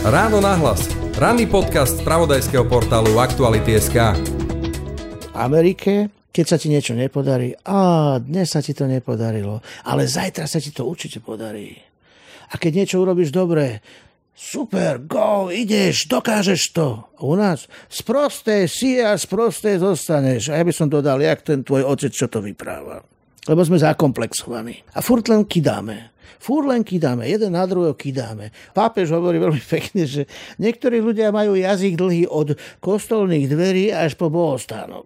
Ráno nahlas. Ranný podcast z pravodajského portálu Aktuality.sk Amerike, keď sa ti niečo nepodarí, a dnes sa ti to nepodarilo, ale zajtra sa ti to určite podarí. A keď niečo urobíš dobre, super, go, ideš, dokážeš to. U nás sprosté si a sprosté zostaneš. A ja by som dodal, jak ten tvoj otec, čo to vypráva. Lebo sme zakomplexovaní. A furt len kidáme. Fúr len kidáme, jeden na druhého kidáme. Pápež hovorí veľmi pekne, že niektorí ľudia majú jazyk dlhý od kostolných dverí až po bohostánok.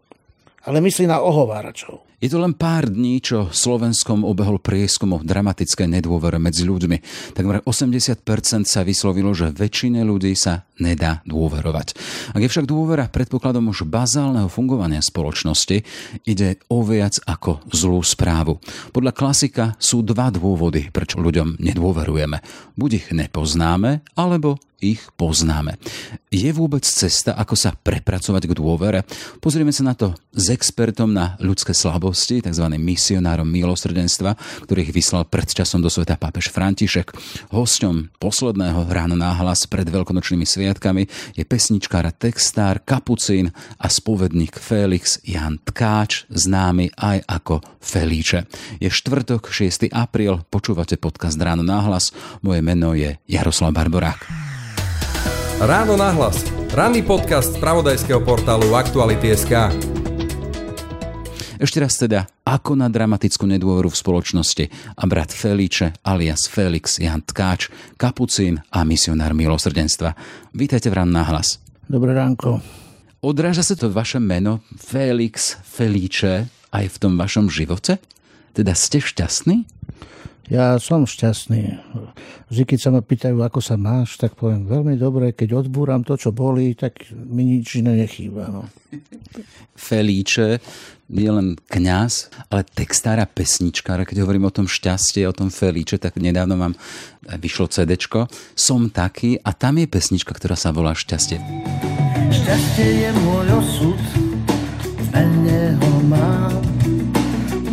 Ale myslí na ohováračov. Je to len pár dní, čo Slovenskom obehol prieskum o dramatické nedôvere medzi ľuďmi. Takmer 80% sa vyslovilo, že väčšine ľudí sa nedá dôverovať. Ak je však dôvera predpokladom už bazálneho fungovania spoločnosti, ide o viac ako zlú správu. Podľa klasika sú dva dôvody, prečo ľuďom nedôverujeme. Buď ich nepoznáme, alebo ich poznáme. Je vôbec cesta, ako sa prepracovať k dôvere? Pozrieme sa na to s expertom na ľudské slabosti, tzv. misionárom milosrdenstva, ktorých vyslal pred časom do sveta pápež František. Hosťom posledného rána náhlas pred veľkonočnými sviatkami je pesničkár, textár, kapucín a spovedník Felix Jan Tkáč, známy aj ako Felíče. Je štvrtok, 6. apríl, počúvate podcast Ráno náhlas. Moje meno je Jaroslav Barborák. Ráno nahlas. Ranný podcast z pravodajského portálu Aktuality.sk Ešte raz teda, ako na dramatickú nedôveru v spoločnosti a brat Feliče alias Felix Jan Tkáč, kapucín a misionár milosrdenstva. Vítajte v Ráno nahlas. Dobré ránko. Odráža sa to vaše meno Felix Feliče aj v tom vašom živote? Teda ste šťastní? Ja som šťastný. Vždy, keď sa ma pýtajú, ako sa máš, tak poviem veľmi dobre. Keď odbúram to, čo bolí, tak mi nič iné nechýba. No. Felíče je len kňaz, ale textára pesničkára, keď hovorím o tom šťastie, o tom Felíče, tak nedávno mám vyšlo CD. Som taký a tam je pesnička, ktorá sa volá Šťastie. Šťastie je môj osud, mene ho mám,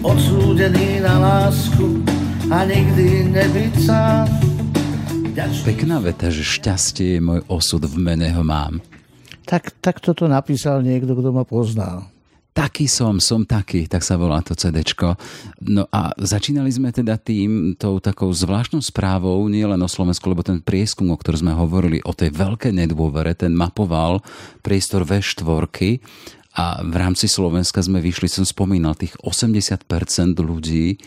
odsúdený na lásku, a nikdy nebyť sám. Pekná veta, že šťastie je môj osud, v mene ho mám. Tak, tak toto napísal niekto, kto ma pozná. Taký som, som taký, tak sa volá to CD. No a začínali sme teda tým, tou takou zvláštnou správou, nie len o Slovensku, lebo ten prieskum, o ktorom sme hovorili, o tej veľkej nedôvere, ten mapoval priestor V4 a v rámci Slovenska sme vyšli, som spomínal, tých 80% ľudí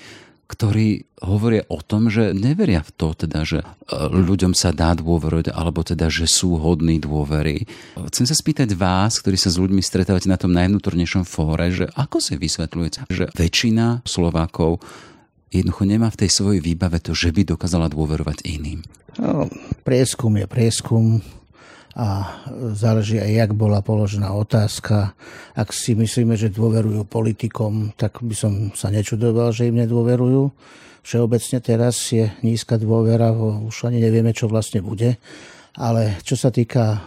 ktorí hovoria o tom, že neveria v to, teda, že e, ľuďom sa dá dôverovať, alebo teda, že sú hodní dôvery. Chcem sa spýtať vás, ktorí sa s ľuďmi stretávate na tom najvnútornejšom fóre, že ako si vysvetľujete, že väčšina Slovákov jednoducho nemá v tej svojej výbave to, že by dokázala dôverovať iným. No, prieskum je prieskum a záleží aj, jak bola položená otázka. Ak si myslíme, že dôverujú politikom, tak by som sa nečudoval, že im nedôverujú. Všeobecne teraz je nízka dôvera, už ani nevieme, čo vlastne bude. Ale čo sa týka,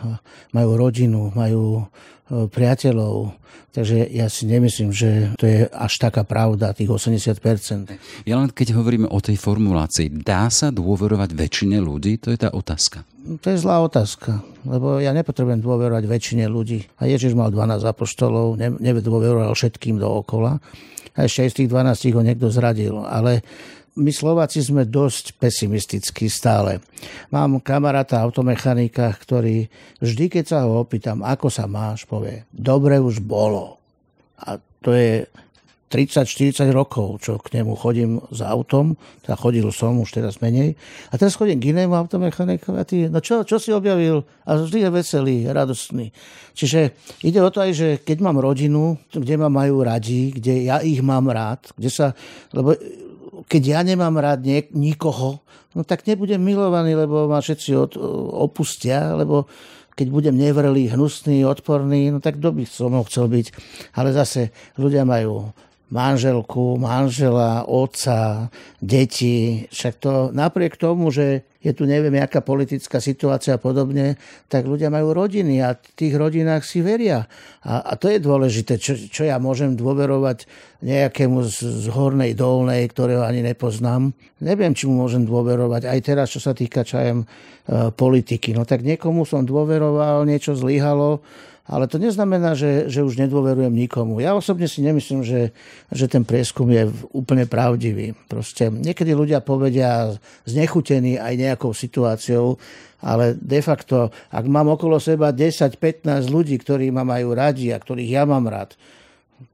majú rodinu, majú priateľov, Takže ja si nemyslím, že to je až taká pravda, tých 80%. Ja len keď hovoríme o tej formulácii, dá sa dôverovať väčšine ľudí? To je tá otázka. To je zlá otázka, lebo ja nepotrebujem dôverovať väčšine ľudí. A Ježiš mal 12 apoštolov, ne, nedôveroval všetkým dookola. A ešte aj z tých 12 ho niekto zradil. Ale my Slováci sme dosť pesimistickí stále. Mám kamaráta automechanika, ktorý vždy, keď sa ho opýtam, ako sa máš, povie, dobre už bolo. A to je 30-40 rokov, čo k nemu chodím s autom, teda chodil som už teraz menej. A teraz chodím k inému automechanikovi a ty, no čo, čo si objavil? A vždy je veselý, radostný. Čiže ide o to aj, že keď mám rodinu, kde ma majú radi, kde ja ich mám rád, kde sa, lebo keď ja nemám rád niek- nikoho, no tak nebudem milovaný, lebo ma všetci od, opustia, lebo keď budem nevrlý, hnusný, odporný, no tak kto by som ho chcel byť. Ale zase ľudia majú manželku, manžela, otca, deti. Však to napriek tomu, že je tu neviem, aká politická situácia a podobne, tak ľudia majú rodiny a v tých rodinách si veria. A, a to je dôležité, čo, čo ja môžem dôverovať nejakému z, z hornej dolnej, ktorého ani nepoznám. Neviem, či mu môžem dôverovať. Aj teraz, čo sa týka čajem e, politiky. No tak niekomu som dôveroval, niečo zlyhalo, ale to neznamená, že, že už nedôverujem nikomu. Ja osobne si nemyslím, že, že ten prieskum je úplne pravdivý. Proste niekedy ľudia povedia znechutení aj nejakou situáciou, ale de facto, ak mám okolo seba 10-15 ľudí, ktorí ma majú radi a ktorých ja mám rád,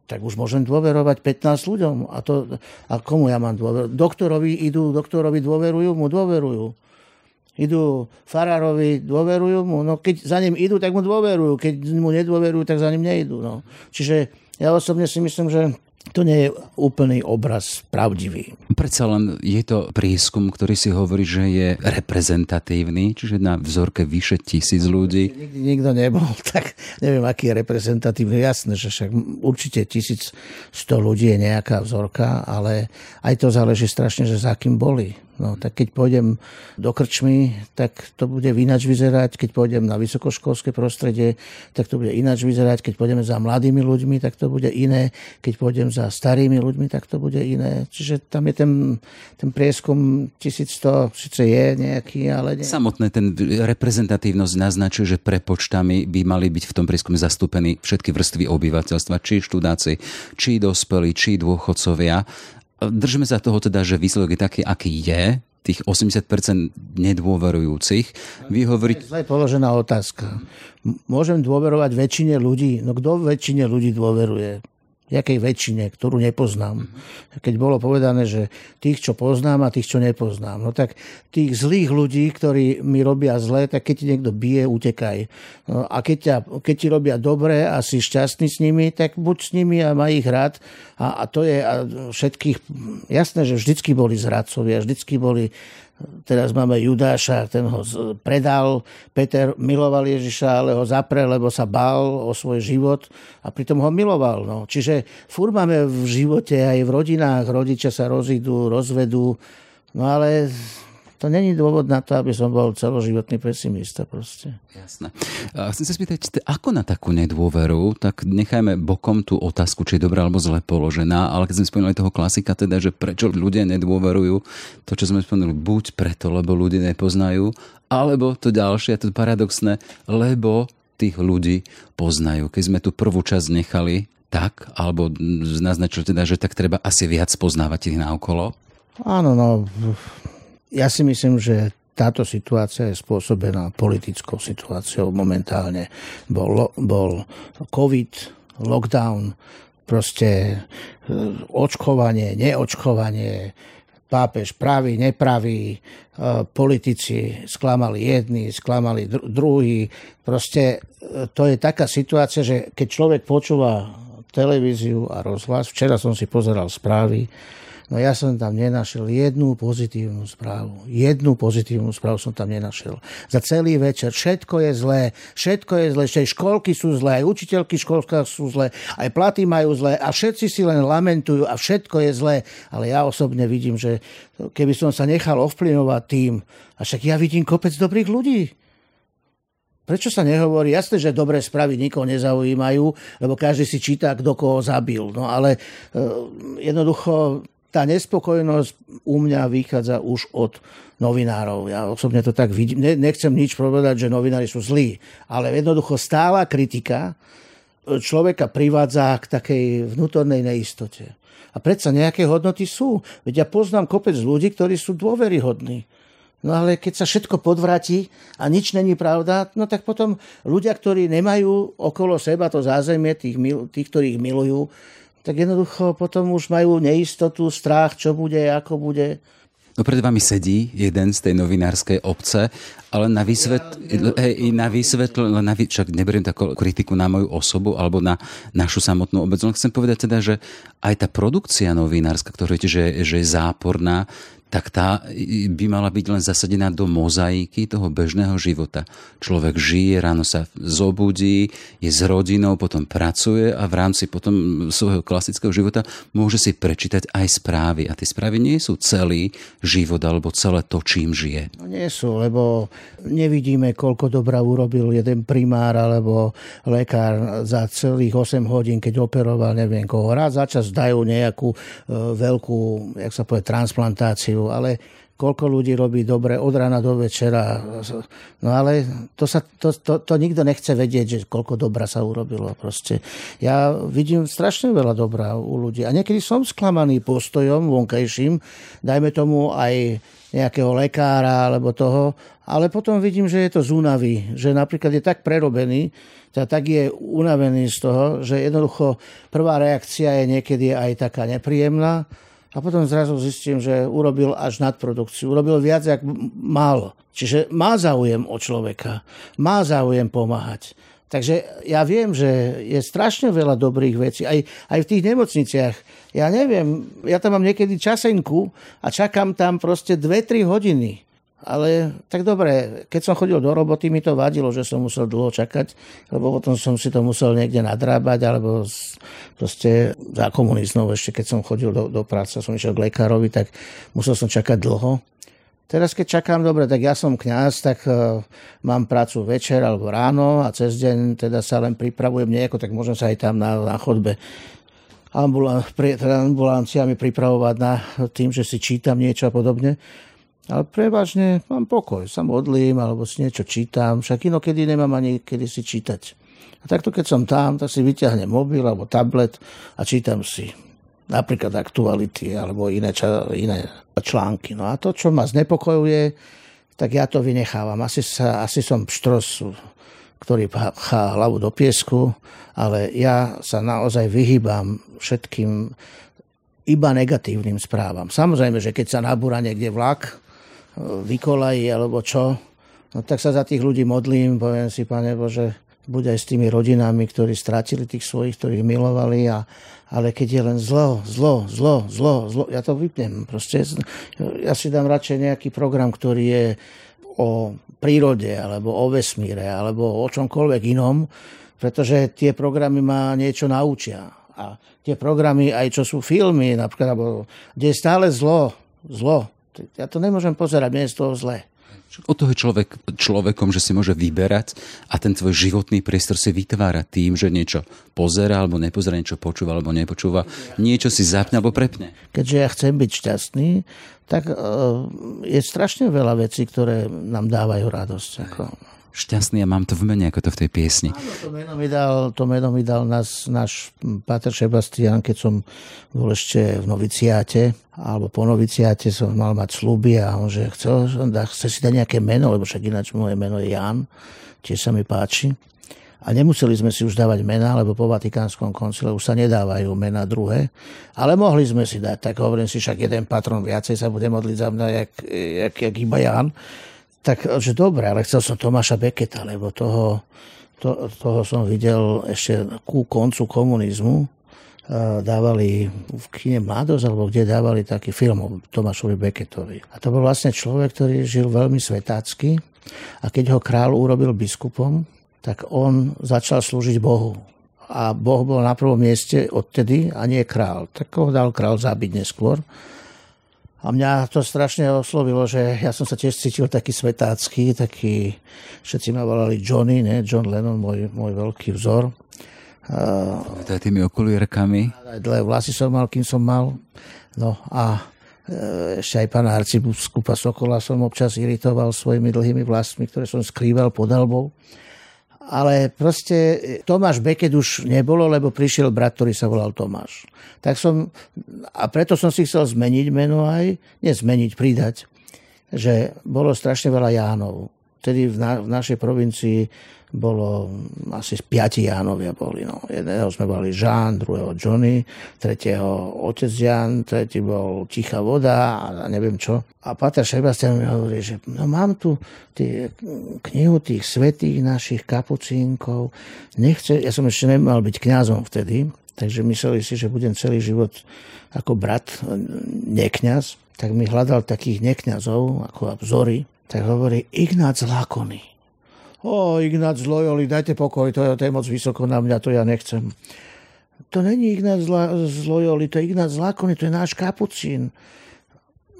tak už môžem dôverovať 15 ľuďom. A, to, a komu ja mám dôverovať? Doktorovi idú, doktorovi dôverujú, mu dôverujú idú farárovi, dôverujú mu, no keď za ním idú, tak mu dôverujú, keď mu nedôverujú, tak za ním neidú. No. Čiže ja osobne si myslím, že to nie je úplný obraz pravdivý. Predsa len je to prieskum, ktorý si hovorí, že je reprezentatívny, čiže na vzorke vyše tisíc ľudí. Nikdy nikto nebol, tak neviem, aký je reprezentatívny. Jasné, že však určite 1100 ľudí je nejaká vzorka, ale aj to záleží strašne, že za kým boli. No, tak keď pôjdem do krčmy, tak to bude ináč vyzerať. Keď pôjdem na vysokoškolské prostredie, tak to bude ináč vyzerať. Keď pôjdeme za mladými ľuďmi, tak to bude iné. Keď pôjdem za starými ľuďmi, tak to bude iné. Čiže tam je ten, ten prieskum 1100, síce je nejaký, ale nie. Samotné ten reprezentatívnosť naznačuje, že prepočtami by mali byť v tom prieskume zastúpení všetky vrstvy obyvateľstva, či študáci, či dospelí, či dôchodcovia držme sa toho teda, že výsledok je taký, aký je, tých 80% nedôverujúcich. Vy hovoríte... Zle položená otázka. Môžem dôverovať väčšine ľudí? No kto väčšine ľudí dôveruje? Jakej väčšine, ktorú nepoznám. Keď bolo povedané, že tých, čo poznám a tých, čo nepoznám. No tak tých zlých ľudí, ktorí mi robia zle, tak keď ti niekto bije, utekaj. No a keď, ťa, keď ti robia dobre a si šťastný s nimi, tak buď s nimi a maj ich rád. A, a to je a všetkých... Jasné, že vždycky boli zradcovia, vždycky boli Teraz máme Judáša, ten ho predal. Peter miloval Ježiša, ale ho zapre, lebo sa bál o svoj život a pritom ho miloval. No. Čiže fur máme v živote aj v rodinách, rodičia sa rozídu, rozvedú, no ale to není dôvod na to, aby som bol celoživotný pesimista proste. Jasné. A chcem sa spýtať, ako na takú nedôveru, tak nechajme bokom tú otázku, či je dobrá alebo zle položená, ale keď sme spomínali toho klasika, teda, že prečo ľudia nedôverujú, to, čo sme spomínali, buď preto, lebo ľudia nepoznajú, alebo to ďalšie, to paradoxné, lebo tých ľudí poznajú. Keď sme tu prvú časť nechali tak, alebo naznačili teda, že tak treba asi viac poznávať ich naokolo? Áno, no, ja si myslím, že táto situácia je spôsobená politickou situáciou momentálne. Bol, bol COVID, lockdown, proste e, očkovanie, neočkovanie, pápež pravý, nepravý, e, politici sklamali jedni, sklamali druhý. Proste e, to je taká situácia, že keď človek počúva televíziu a rozhlas, včera som si pozeral správy, No ja som tam nenašiel jednu pozitívnu správu. Jednu pozitívnu správu som tam nenašiel. Za celý večer všetko je zlé, všetko je zlé, všetky školky sú zlé, aj učiteľky školská sú zlé, aj platy majú zlé a všetci si len lamentujú a všetko je zlé. Ale ja osobne vidím, že keby som sa nechal ovplyvňovať tým, a však ja vidím kopec dobrých ľudí. Prečo sa nehovorí? Jasné, že dobré správy nikoho nezaujímajú, lebo každý si číta, kto koho zabil. No ale e, jednoducho tá nespokojnosť u mňa vychádza už od novinárov. Ja osobne to tak vidím. Nechcem nič povedať, že novinári sú zlí, ale jednoducho stála kritika človeka privádza k takej vnútornej neistote. A predsa nejaké hodnoty sú. Veď ja poznám kopec ľudí, ktorí sú dôveryhodní. No ale keď sa všetko podvratí a nič není pravda, no tak potom ľudia, ktorí nemajú okolo seba to zázemie tých, tých ktorých milujú, tak jednoducho potom už majú neistotu, strach, čo bude, ako bude. No pred vami sedí jeden z tej novinárskej obce, ale na vysvetl... Ja, hej, na vysvetl... Na vy... Však neberiem takú kritiku na moju osobu alebo na našu samotnú obec. Len chcem povedať teda, že aj tá produkcia novinárska, ktorá je, že, že je záporná, tak tá by mala byť len zasadená do mozaiky toho bežného života. Človek žije, ráno sa zobudí, je s rodinou, potom pracuje a v rámci potom svojho klasického života môže si prečítať aj správy. A tie správy nie sú celý život alebo celé to, čím žije. No nie sú, lebo nevidíme, koľko dobra urobil jeden primár alebo lekár za celých 8 hodín, keď operoval neviem koho. Raz za čas dajú nejakú e, veľkú, jak sa povie, transplantáciu ale koľko ľudí robí dobre od rána do večera. No ale to, sa, to, to, to nikto nechce vedieť, že koľko dobra sa urobilo. Proste. Ja vidím strašne veľa dobra u ľudí. A niekedy som sklamaný postojom vonkajším, dajme tomu aj nejakého lekára alebo toho, ale potom vidím, že je to z únavy, že napríklad je tak prerobený, teda tak je unavený z toho, že jednoducho prvá reakcia je niekedy aj taká nepríjemná, a potom zrazu zistím, že urobil až nadprodukciu. Urobil viac, jak mal. Čiže má záujem o človeka. Má záujem pomáhať. Takže ja viem, že je strašne veľa dobrých vecí. Aj, aj v tých nemocniciach. Ja neviem, ja tam mám niekedy časenku a čakám tam proste 2-3 hodiny. Ale tak dobre, keď som chodil do roboty, mi to vadilo, že som musel dlho čakať, lebo potom som si to musel niekde nadrábať, alebo proste za komunizmov ešte, keď som chodil do, do práce, som išiel k lekárovi, tak musel som čakať dlho. Teraz, keď čakám, dobre, tak ja som kňaz, tak uh, mám prácu večer alebo ráno a cez deň teda sa len pripravujem nejako, tak môžem sa aj tam na, na chodbe teda ambulanciami pripravovať na tým, že si čítam niečo a podobne. Ale prevažne mám pokoj, sa modlím alebo si niečo čítam, však inokedy nemám ani kedy si čítať. A takto keď som tam, tak si vyťahnem mobil alebo tablet a čítam si napríklad aktuality alebo iné, ča, iné články. No a to, čo ma znepokojuje, tak ja to vynechávam. Asi, sa, asi som pštros, ktorý pchá hlavu do piesku, ale ja sa naozaj vyhýbam všetkým iba negatívnym správam. Samozrejme, že keď sa nabúra niekde vlak, vykolají alebo čo, no tak sa za tých ľudí modlím, poviem si, Pane Bože, buď aj s tými rodinami, ktorí stratili tých svojich, ktorých milovali, a, ale keď je len zlo, zlo, zlo, zlo, zlo, ja to vypnem. Proste, ja si dám radšej nejaký program, ktorý je o prírode, alebo o vesmíre, alebo o čomkoľvek inom, pretože tie programy ma niečo naučia. A tie programy, aj čo sú filmy, napríklad, alebo, kde je stále zlo, zlo, ja to nemôžem pozerať, mne je z toho zle. O toho je človek človekom, že si môže vyberať a ten tvoj životný priestor si vytvára tým, že niečo pozera alebo nepozera, niečo počúva alebo nepočúva, niečo si zapne alebo prepne. Keďže ja chcem byť šťastný, tak uh, je strašne veľa vecí, ktoré nám dávajú radosť. Ako šťastný a mám to v mene, ako to v tej piesni. Áno, to meno mi dal, to meno mi dal nás, náš Pater Sebastian, keď som bol ešte v noviciáte, alebo po noviciáte som mal mať sluby a on, že chcel, chce si dať nejaké meno, lebo však ináč moje meno je Jan, tiež sa mi páči. A nemuseli sme si už dávať mená, lebo po Vatikánskom koncile už sa nedávajú mená druhé. Ale mohli sme si dať, tak hovorím si, však jeden patron viacej sa bude modliť za mňa, jak, jak, jak iba Jan. Tak, že dobre, ale chcel som Tomáša Beketa, lebo toho, to, toho som videl ešte ku koncu komunizmu. Dávali v kine Mladosť, alebo kde dávali taký film o Tomášovi Beketovi. A to bol vlastne človek, ktorý žil veľmi svetácky a keď ho král urobil biskupom, tak on začal slúžiť Bohu. A Boh bol na prvom mieste odtedy a nie král. Tak ho dal král zabiť neskôr. A mňa to strašne oslovilo, že ja som sa tiež cítil taký svetácky, taký, všetci ma volali Johnny, ne? John Lennon, môj, môj veľký vzor. Uh, je tými okulierkami. Dlhé vlasy som mal, kým som mal. No a e, ešte aj pána arcibuskupa Sokola som občas iritoval svojimi dlhými vlasmi, ktoré som skrýval pod albou ale proste Tomáš Beket už nebolo, lebo prišiel brat, ktorý sa volal Tomáš. Tak som, a preto som si chcel zmeniť meno aj, nezmeniť, pridať, že bolo strašne veľa Jánov. Vtedy v, na, v našej provincii bolo asi piati Jánovia boli. No. Jedného sme boli Žán, druhého Johnny, tretieho otec Jan, tretí bol Tichá voda a neviem čo. A Pater Sebastian mi hovorí, že no mám tu tie, knihu tých svetých našich kapucínkov. Nechce, ja som ešte nemal byť kňazom vtedy, takže mysleli si, že budem celý život ako brat, nekňaz. tak mi hľadal takých nekňazov, ako vzory, tak hovorí Ignác Lákony. O, Ignác z Loyoli, dajte pokoj, to je, to je moc vysoko na mňa, to ja nechcem. To není Ignác z Loyoli, to je Ignác z Lákony, to je náš kapucín.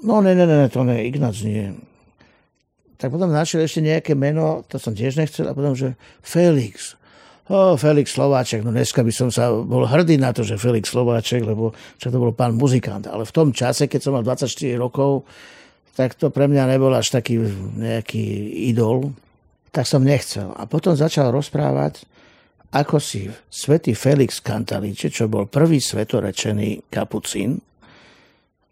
No, ne, ne, ne, to ne, Ignác nie. Tak potom našiel ešte nejaké meno, to som tiež nechcel, a potom, že Felix. O, Felix Slováček, no dneska by som sa bol hrdý na to, že Felix Slováček, lebo čo to bol pán muzikant. Ale v tom čase, keď som mal 24 rokov, tak to pre mňa nebol až taký nejaký idol. Tak som nechcel. A potom začal rozprávať, ako si svätý Felix Kantaliče, čo bol prvý svetorečený kapucín,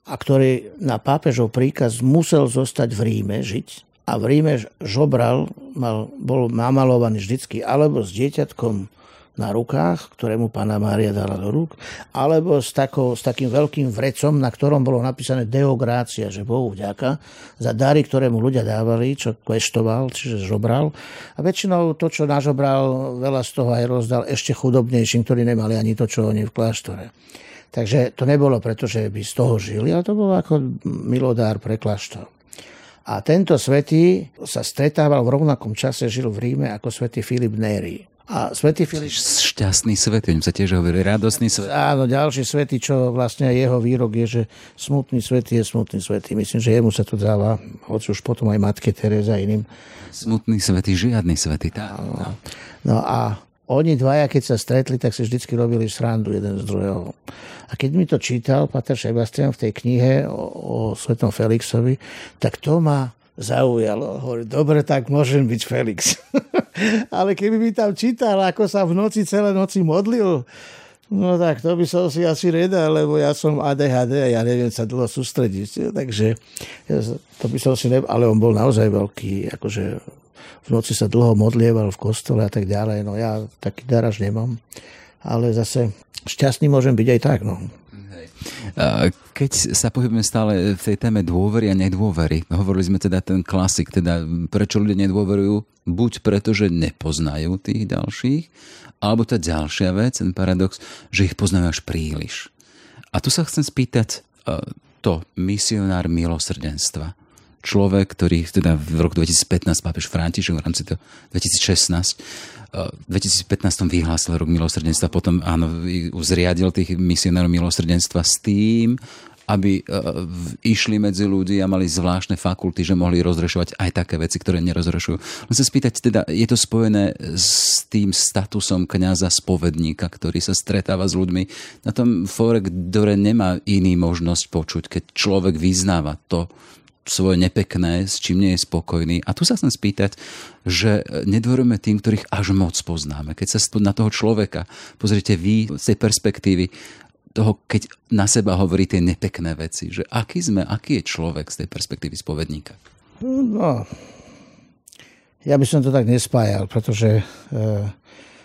a ktorý na pápežov príkaz musel zostať v Ríme žiť, a v Ríme žobral, mal, bol namalovaný vždycky alebo s dieťatkom na rukách, ktorému pána Mária dala do rúk, alebo s, takou, s takým veľkým vrecom, na ktorom bolo napísané deográcia, že Bohu vďaka, za dary, ktoré mu ľudia dávali, čo kveštoval, čiže žobral. A väčšinou to, čo nažobral, veľa z toho aj rozdal ešte chudobnejším, ktorí nemali ani to, čo oni v kláštore. Takže to nebolo preto, že by z toho žili, ale to bolo ako milodár pre kláštor. A tento svetý sa stretával v rovnakom čase, žil v Ríme ako svätý Filip Neri. A svätý Filip... Šťastný svet, im sa tiež hovorí, radosný svet. Áno, ďalší svetý, čo vlastne jeho výrok je, že smutný svetý je smutný svetý. Myslím, že jemu sa to dáva, hoci už potom aj matke Tereza iným. Smutný svetý, žiadny svetý. Tá, tá. No a oni dvaja, keď sa stretli, tak si vždycky robili srandu jeden z druhého. A keď mi to čítal Pater Sebastian v tej knihe o, o Svetom Felixovi, tak to ma zaujalo. Hovorí, dobre, tak môžem byť Felix. Ale keby mi tam čítal, ako sa v noci celé noci modlil, No tak to by som si asi nedal, lebo ja som ADHD a ja neviem sa dlho sústrediť. Takže to by som si ne... Ale on bol naozaj veľký, akože v noci sa dlho modlieval v kostole a tak ďalej. No ja taký daraž nemám, ale zase šťastný môžem byť aj tak. No. Keď sa pohybujeme stále v tej téme dôvery a nedôvery, hovorili sme teda ten klasik, teda prečo ľudia nedôverujú, buď preto, že nepoznajú tých ďalších, alebo tá ďalšia vec, ten paradox, že ich poznajú až príliš. A tu sa chcem spýtať to, misionár milosrdenstva. Človek, ktorý teda v roku 2015 pápež František v rámci toho 2016 v 2015 vyhlásil rok milosrdenstva, potom áno, zriadil tých misionárov milosrdenstva s tým, aby išli medzi ľudí a mali zvláštne fakulty, že mohli rozrešovať aj také veci, ktoré nerozrešujú. Len sa spýtať, teda, je to spojené s tým statusom kňaza spovedníka, ktorý sa stretáva s ľuďmi na tom fóre, ktoré nemá iný možnosť počuť, keď človek vyznáva to, svoje nepekné, s čím nie je spokojný. A tu sa chcem spýtať, že nedvorujeme tým, ktorých až moc poznáme. Keď sa na toho človeka pozrite vy z tej perspektívy, toho, keď na seba hovorí tie nepekné veci, že aký sme, aký je človek z tej perspektívy spovedníka? No, ja by som to tak nespájal, pretože e,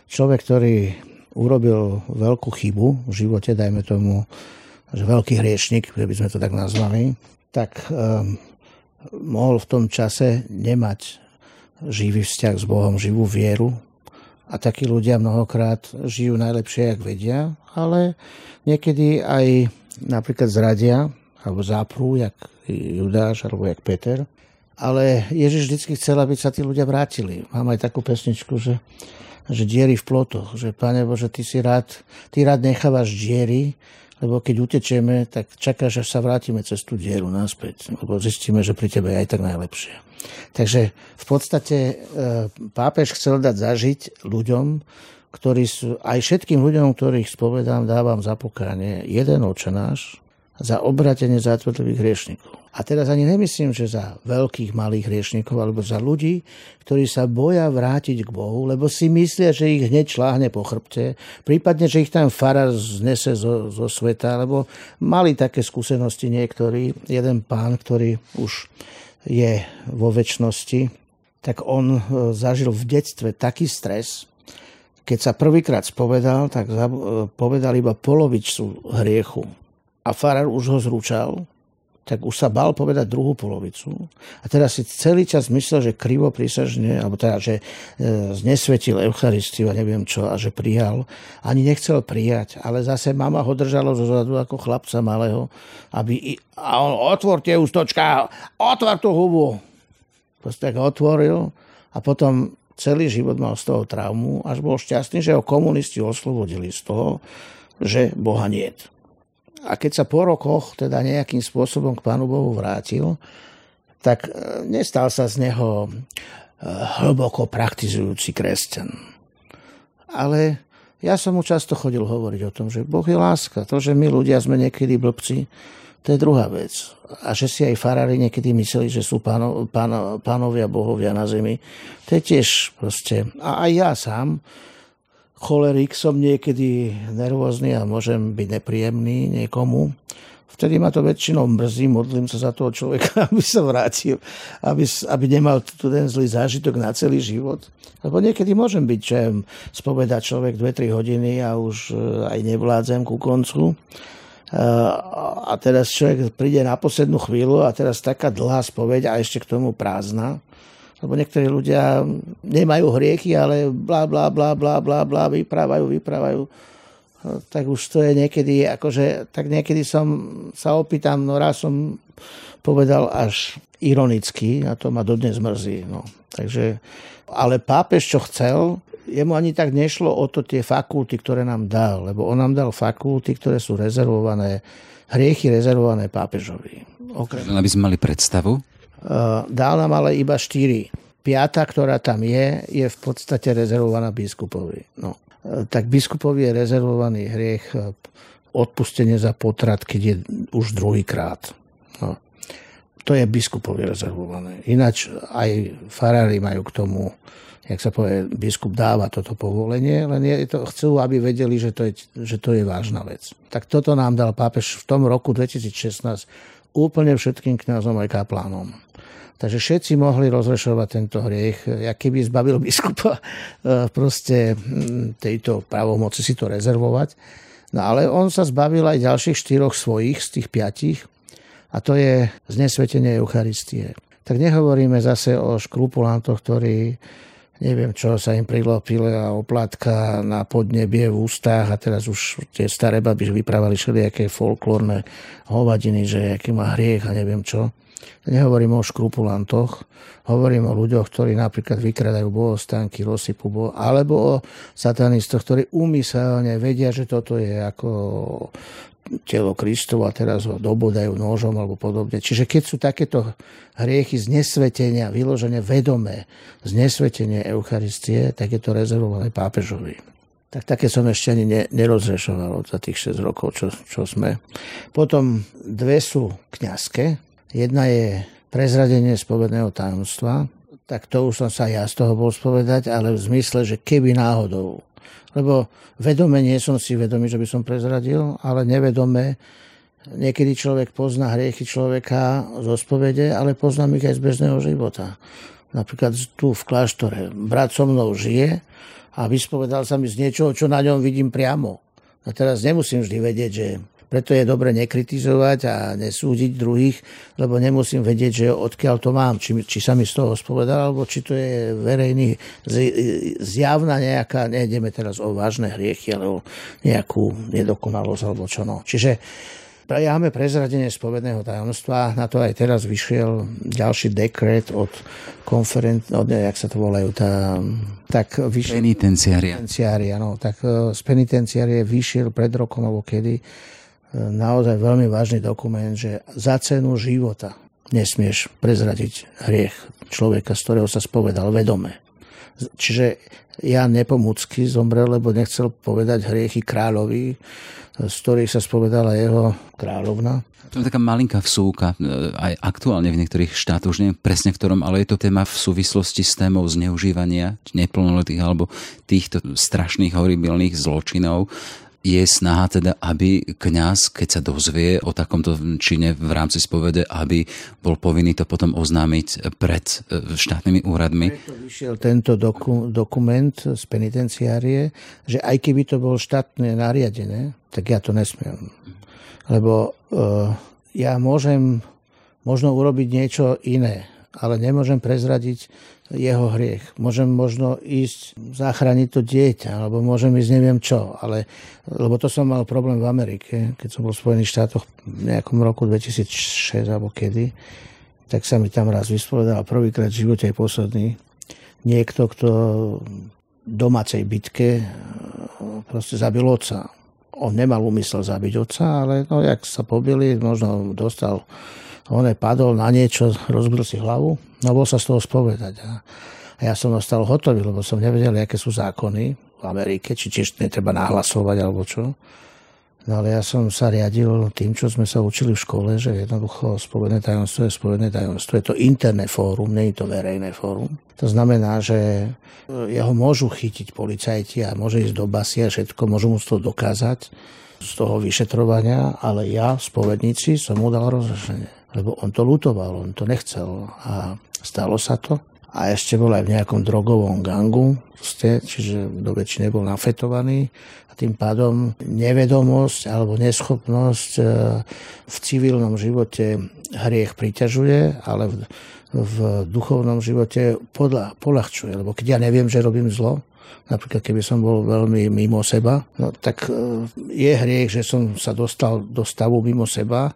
človek, ktorý urobil veľkú chybu v živote, dajme tomu, že veľký hriešnik, by sme to tak nazvali, tak um, mohol v tom čase nemať živý vzťah s Bohom, živú vieru. A takí ľudia mnohokrát žijú najlepšie, jak vedia, ale niekedy aj napríklad zradia, alebo záprú, jak Judáš, alebo jak Peter. Ale Ježiš vždy chcel, aby sa tí ľudia vrátili. Mám aj takú pesničku, že, že diery v plotoch, že Pane Bože, ty si rád, ty rád nechávaš diery, lebo keď utečeme, tak čakáš, až sa vrátime cez tú dieru naspäť, lebo zistíme, že pri tebe je aj tak najlepšie. Takže v podstate e, pápež chcel dať zažiť ľuďom, ktorí sú, aj všetkým ľuďom, ktorých spovedám, dávam za pokánie jeden očenáš za obratenie zátvrdlivých hriešnikov. A teraz ani nemyslím, že za veľkých malých hriešnikov, alebo za ľudí, ktorí sa boja vrátiť k Bohu, lebo si myslia, že ich hneď šláhne po chrbte, prípadne, že ich tam farár znese zo, zo sveta, lebo mali také skúsenosti niektorí. Jeden pán, ktorý už je vo väčšnosti, tak on e, zažil v detstve taký stres, keď sa prvýkrát spovedal, tak e, povedal iba polovičku hriechu. A farár už ho zrúčal, tak už sa bal povedať druhú polovicu. A teraz si celý čas myslel, že krivo prísažne, alebo teda, že e, znesvetil Eucharistiu a neviem čo, a že prijal. Ani nechcel prijať, ale zase mama ho držala zo zadu ako chlapca malého, aby... A on, otvorte ústočka, otvor tú hubu. Proste tak otvoril a potom celý život mal z toho traumu, až bol šťastný, že ho komunisti oslobodili z toho, že Boha niet. A keď sa po rokoch teda nejakým spôsobom k Pánu Bohu vrátil, tak e, nestal sa z neho e, hlboko praktizujúci kresťan. Ale ja som mu často chodil hovoriť o tom, že Boh je láska. To, že my ľudia sme niekedy blbci, to je druhá vec. A že si aj farári niekedy mysleli, že sú páno, páno, pánovia bohovia na zemi, to je tiež proste... A aj ja sám cholerik som niekedy nervózny a môžem byť nepríjemný niekomu. Vtedy ma to väčšinou mrzí, modlím sa za toho človeka, aby sa vrátil, aby, aby nemal ten zlý zážitok na celý život. Lebo niekedy môžem byť, že spovedať človek 2-3 hodiny a už e, aj nevládzem ku koncu. E, a teraz človek príde na poslednú chvíľu a teraz taká dlhá spoveď a ešte k tomu prázdna lebo niektorí ľudia nemajú hriechy, ale bla bla bla bla bla bla vyprávajú, vyprávajú. No, tak už to je niekedy, akože, tak niekedy som sa opýtam, no raz som povedal až ironicky a to ma dodnes mrzí. No. Takže, ale pápež, čo chcel, jemu ani tak nešlo o to tie fakulty, ktoré nám dal, lebo on nám dal fakulty, ktoré sú rezervované, hriechy rezervované pápežovi. Okrem... Aby sme mali predstavu? Eh, dal nám ale iba štyri. Piata, ktorá tam je, je v podstate rezervovaná biskupovi. No. Eh, tak biskupovi je rezervovaný hriech eh, odpustenie za potrat, keď je už druhýkrát. No. To je biskupovi rezervované. Ináč aj farári majú k tomu, jak sa povie, biskup dáva toto povolenie, len je to, chcú, aby vedeli, že to, je, že to je vážna vec. Tak toto nám dal pápež v tom roku 2016 úplne všetkým kňazom aj kaplánom. Takže všetci mohli rozrešovať tento hriech, aký by zbavil biskupa e, proste tejto pravomoci si to rezervovať. No ale on sa zbavil aj ďalších štyroch svojich z tých piatich a to je znesvetenie Eucharistie. Tak nehovoríme zase o škrupulantoch, ktorí neviem čo, sa im prilopile a oplátka na podnebie v ústach a teraz už tie staré baby vyprávali všelijaké folklórne hovadiny, že aký má hriech a neviem čo. Nehovorím o škrupulantoch, hovorím o ľuďoch, ktorí napríklad vykradajú bohostánky, rozsypu boh, alebo o satanistoch, ktorí úmyselne vedia, že toto je ako telo Kristovo a teraz ho dobodajú nožom alebo podobne. Čiže keď sú takéto hriechy znesvetenia, vyložené vedomé, znesvetenie Eucharistie, tak je to rezervované pápežovi. Tak také som ešte ani ne, nerozrešoval za tých 6 rokov, čo, čo sme. Potom dve sú kňazské, Jedna je prezradenie spovedného tajomstva, tak to už som sa ja z toho bol spovedať, ale v zmysle, že keby náhodou. Lebo vedome nie som si vedomý, že by som prezradil, ale nevedome niekedy človek pozná hriechy človeka zo spovede, ale poznám ich aj z bežného života. Napríklad tu v kláštore. Brat so mnou žije a vyspovedal sa mi z niečoho, čo na ňom vidím priamo. A teraz nemusím vždy vedieť, že preto je dobre nekritizovať a nesúdiť druhých, lebo nemusím vedieť, že odkiaľ to mám, či, či sa mi z toho spovedal, alebo či to je verejný, zjavná nejaká, nejdeme teraz o vážne hriechy, ale o nejakú nedokonalosť alebo čo no. Čiže Máme prezradenie spovedného tajomstva, na to aj teraz vyšiel ďalší dekret od konferent, od, jak sa to volajú, tá, tak vyšiel... Penitenciária. Penitenciária, no, tak e, z penitenciárie vyšiel pred rokom, alebo kedy, naozaj veľmi vážny dokument, že za cenu života nesmieš prezradiť hriech človeka, z ktorého sa spovedal vedome. Čiže ja nepomúcky zomrel, lebo nechcel povedať hriechy kráľovi, z ktorých sa spovedala jeho kráľovna. To je taká malinká vsúka, e, aj aktuálne v niektorých štátoch, už neviem presne v ktorom, ale je to téma v súvislosti s témou zneužívania neplnoletých alebo týchto strašných horibilných zločinov je snaha teda, aby kňaz, keď sa dozvie o takomto čine v rámci spovede, aby bol povinný to potom oznámiť pred e, štátnymi úradmi. Preto vyšiel tento doku, dokument z penitenciárie, že aj keby to bol štátne nariadené, tak ja to nesmiem. Lebo uh, ja môžem možno urobiť niečo iné, ale nemôžem prezradiť jeho hriech. Môžem možno ísť zachrániť to dieťa, alebo môžem ísť neviem čo, ale, lebo to som mal problém v Amerike, keď som bol v Spojených štátoch v nejakom roku 2006 alebo kedy, tak sa mi tam raz vyspovedal prvýkrát v živote aj posledný niekto, kto v domácej bitke proste zabil otca. On nemal úmysel zabiť otca, ale no, jak sa pobili, možno dostal on padol na niečo, rozbil si hlavu, no bol sa z toho spovedať. A, ja som ostal hotový, lebo som nevedel, aké sú zákony v Amerike, či tiež netreba nahlasovať alebo čo. No ale ja som sa riadil tým, čo sme sa učili v škole, že jednoducho spovedné tajomstvo je spovedné tajomstvo. Je to interné fórum, nie je to verejné fórum. To znamená, že jeho môžu chytiť policajti a môže ísť do basy a všetko, môžu mu to dokázať z toho vyšetrovania, ale ja, spovedníci, som mu dal rozrešenie lebo on to lutoval, on to nechcel a stalo sa to. A ešte bol aj v nejakom drogovom gangu, čiže do väčšiny bol nafetovaný a tým pádom nevedomosť alebo neschopnosť e, v civilnom živote hriech priťažuje, ale v, v duchovnom živote podľa, polahčuje. Lebo keď ja neviem, že robím zlo, napríklad keby som bol veľmi mimo seba, no tak e, je hriech, že som sa dostal do stavu mimo seba,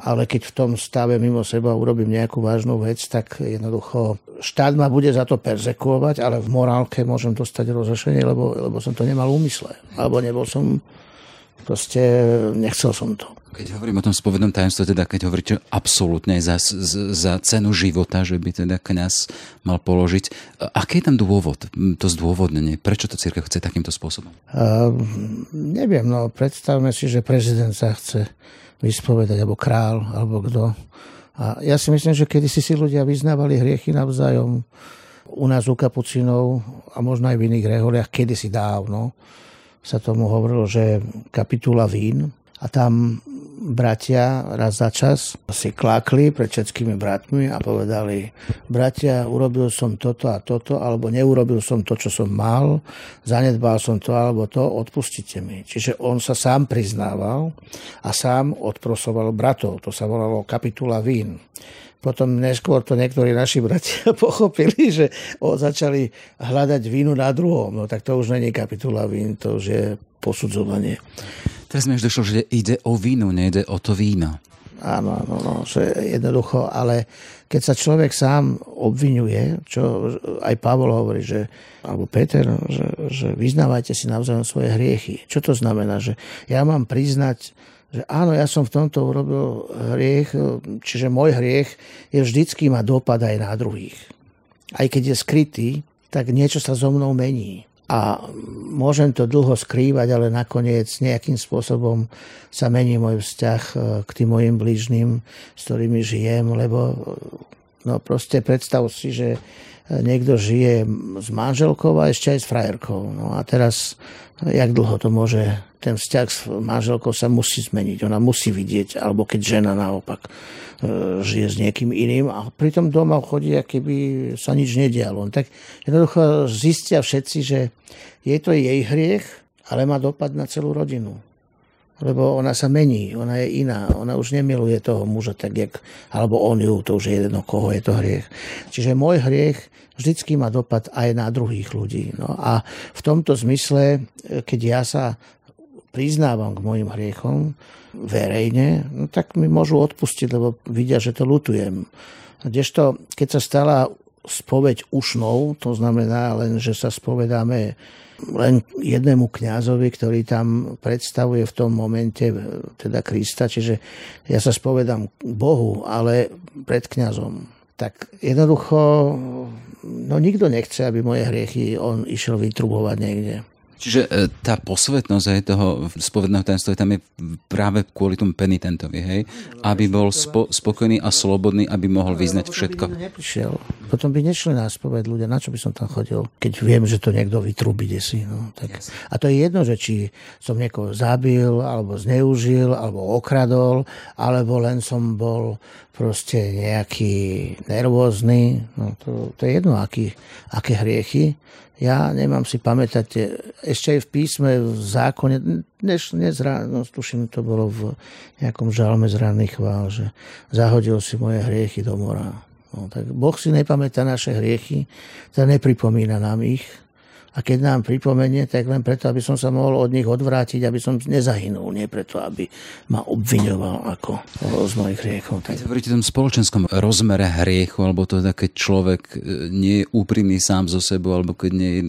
ale keď v tom stave mimo seba urobím nejakú vážnu vec, tak jednoducho štát ma bude za to persekuovať, ale v morálke môžem dostať rozrešenie, lebo, lebo som to nemal úmysle. Alebo nebol som, proste nechcel som to. Keď hovorím o tom spovednom tajomstve, teda keď hovoríte absolútne za, za cenu života, že by teda kňaz mal položiť, aký je tam dôvod, to zdôvodnenie? Prečo to církev chce takýmto spôsobom? Uh, neviem, no predstavme si, že prezident sa chce vyspovedať, alebo král, alebo kto. A ja si myslím, že kedy si si ľudia vyznávali hriechy navzájom, u nás u kapucinov a možno aj v iných reholiach, kedysi dávno, sa tomu hovorilo, že kapitula vín a tam bratia raz za čas si klákli pred všetkými bratmi a povedali, bratia, urobil som toto a toto, alebo neurobil som to, čo som mal, zanedbal som to alebo to, odpustite mi. Čiže on sa sám priznával a sám odprosoval bratov. To sa volalo kapitula vín. Potom neskôr to niektorí naši bratia pochopili, že o, začali hľadať vínu na druhom. No tak to už není kapitula vín, to už je posudzovanie. Teraz mi už došlo, že ide o vínu, nejde o to víno. Áno, áno, no, že jednoducho, ale keď sa človek sám obvinuje, čo aj Pavol hovorí, že, alebo Peter, že, že vyznávajte si navzájom svoje hriechy. Čo to znamená? Že ja mám priznať, že áno, ja som v tomto urobil hriech, čiže môj hriech je vždycky ma dopad aj na druhých. Aj keď je skrytý, tak niečo sa so mnou mení a môžem to dlho skrývať, ale nakoniec nejakým spôsobom sa mení môj vzťah e, k tým mojim blížnym, s ktorými žijem, lebo no proste predstav si, že niekto žije s manželkou a ešte aj s frajerkou. No a teraz, jak dlho to môže, ten vzťah s manželkou sa musí zmeniť, ona musí vidieť, alebo keď žena naopak E, žije s niekým iným a pritom doma chodí, keby sa nič nedialo. Tak jednoducho zistia všetci, že je to jej hriech, ale má dopad na celú rodinu. Lebo ona sa mení, ona je iná, ona už nemiluje toho muža tak, jak, alebo on ju, to už je jedno, koho je to hriech. Čiže môj hriech vždycky má dopad aj na druhých ľudí. No a v tomto zmysle, keď ja sa priznávam k mojim hriechom, verejne, no tak mi môžu odpustiť, lebo vidia, že to lutujem. Kdežto, keď sa stala spoveď ušnou, to znamená len, že sa spovedáme len jednému kňazovi, ktorý tam predstavuje v tom momente teda Krista, čiže ja sa spovedám Bohu, ale pred kňazom. Tak jednoducho, no nikto nechce, aby moje hriechy on išiel vytrubovať niekde. Čiže e, tá posvetnosť aj toho spovedného tajomstva tam je práve kvôli tomu penitentovi, hej? Aby bol spo, spokojný a slobodný, aby mohol vyznať všetko. By neprišiel. Potom by nešli na spoved ľudia. Na čo by som tam chodil? Keď viem, že to niekto vytrubí desi. No, tak. A to je jedno, že či som niekoho zabil, alebo zneužil, alebo okradol, alebo len som bol proste nejaký nervózny. No, to, to je jedno, aký, aké hriechy ja nemám si pamätať, ešte aj v písme, v zákone, dnes, dnes ráno, tuším, to bolo v nejakom žalme z chvál, že zahodil si moje hriechy do mora. No, tak Boh si nepamätá naše hriechy, teda nepripomína nám ich, a keď nám pripomenie, tak len preto, aby som sa mohol od nich odvrátiť, aby som nezahynul, nie preto, aby ma obviňoval ako z mojich hriechov. Keď hovoríte o tom spoločenskom rozmere hriechu, alebo to keď človek e, nie je úprimný sám zo sebou, alebo keď nie je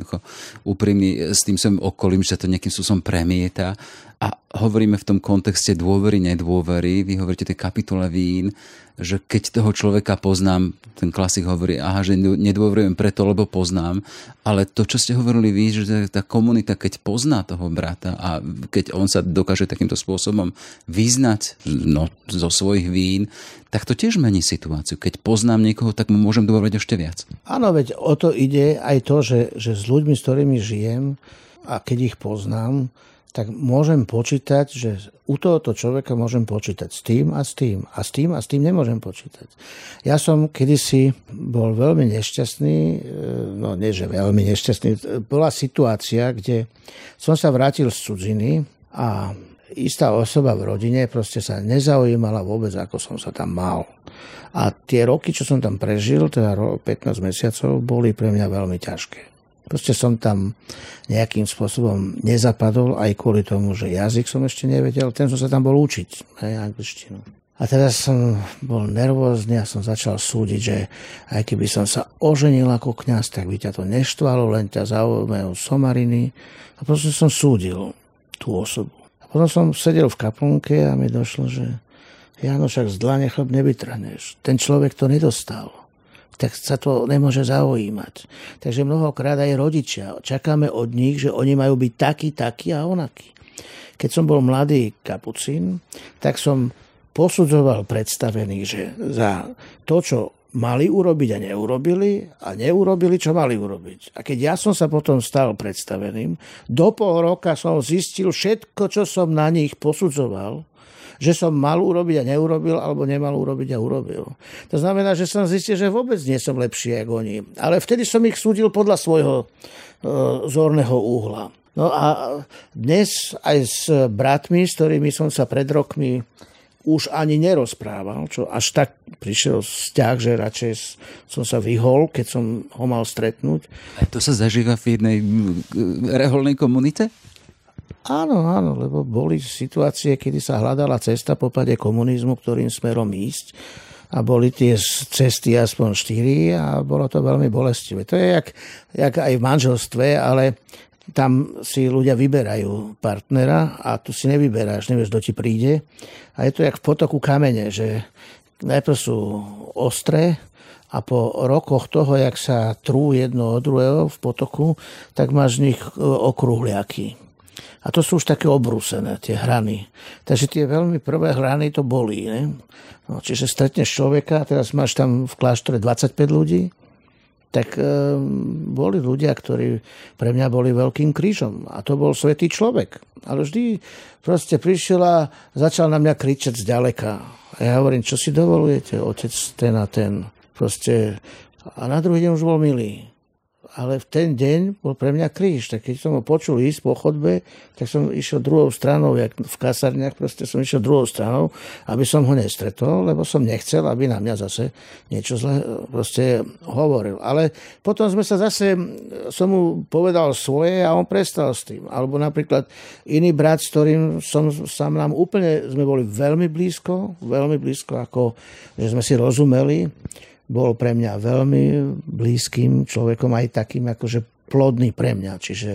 úprimný s tým svojim okolím, že to nejakým spôsobom premieta, a hovoríme v tom kontexte dôvery, nedôvery. Vy hovoríte tej kapitole vín, že keď toho človeka poznám, ten klasik hovorí, aha, že nedôverujem preto, lebo poznám, ale to, čo ste hovorili vy, že tá komunita, keď pozná toho brata a keď on sa dokáže takýmto spôsobom vyznať no, zo svojich vín, tak to tiež mení situáciu. Keď poznám niekoho, tak mu môžem dôveriť ešte viac. Áno, veď o to ide aj to, že, že s ľuďmi, s ktorými žijem a keď ich poznám, tak môžem počítať, že u tohoto človeka môžem počítať s tým a s tým a s tým a s tým nemôžem počítať. Ja som kedysi bol veľmi nešťastný, e, no nie, že veľmi nešťastný, bola situácia, kde som sa vrátil z cudziny a istá osoba v rodine proste sa nezaujímala vôbec, ako som sa tam mal. A tie roky, čo som tam prežil, teda 15 mesiacov, boli pre mňa veľmi ťažké. Proste som tam nejakým spôsobom nezapadol aj kvôli tomu, že jazyk som ešte nevedel, ten som sa tam bol učiť, aj angličtinu. A teraz som bol nervózny a som začal súdiť, že aj keby som sa oženil ako kňaz, tak by ťa to neštvalo, len ťa zaujímajú somariny. A proste som súdil tú osobu. A potom som sedel v kaplnke a mi došlo, že Jano, však z dlane chleb nevytrhneš. Ten človek to nedostal tak sa to nemôže zaujímať. Takže mnohokrát aj rodičia, čakáme od nich, že oni majú byť takí, takí a onakí. Keď som bol mladý kapucín, tak som posudzoval predstavených, že za to, čo mali urobiť a neurobili a neurobili, čo mali urobiť. A keď ja som sa potom stal predstaveným, do pol roka som zistil všetko, čo som na nich posudzoval že som mal urobiť a neurobil, alebo nemal urobiť a urobil. To znamená, že som zistil, že vôbec nie som lepší ako oni. Ale vtedy som ich súdil podľa svojho e, zorného úhla. No a dnes aj s bratmi, s ktorými som sa pred rokmi už ani nerozprával, čo až tak prišiel vzťah, že radšej som sa vyhol, keď som ho mal stretnúť. A to sa zažíva v jednej reholnej komunite? Áno, áno, lebo boli situácie, kedy sa hľadala cesta po pade komunizmu, ktorým smerom ísť a boli tie cesty aspoň štyri a bolo to veľmi bolestivé. To je jak, jak aj v manželstve, ale tam si ľudia vyberajú partnera a tu si nevyberáš, nevieš, kto ti príde. A je to jak v potoku kamene, že najprv sú ostré a po rokoch toho, jak sa trú jedno od druhého v potoku, tak máš z nich e, okruhliaky. A to sú už také obrúsené, tie hrany. Takže tie veľmi prvé hrany to bolí. Ne? No, čiže stretneš človeka, teraz máš tam v kláštore 25 ľudí, tak e, boli ľudia, ktorí pre mňa boli veľkým krížom. A to bol svetý človek. Ale vždy proste prišiel a začal na mňa kričať zďaleka. A ja hovorím, čo si dovolujete, otec ten a ten. Proste, a na druhý deň už bol milý ale v ten deň bol pre mňa kríž. Tak keď som ho počul ísť po chodbe, tak som išiel druhou stranou, jak v kasarniach, proste som išiel druhou stranou, aby som ho nestretol, lebo som nechcel, aby na mňa zase niečo zle proste hovoril. Ale potom sme sa zase, som mu povedal svoje a on prestal s tým. Alebo napríklad iný brat, s ktorým som sám nám úplne, sme boli veľmi blízko, veľmi blízko, ako že sme si rozumeli bol pre mňa veľmi blízkym človekom, aj takým akože plodný pre mňa. Čiže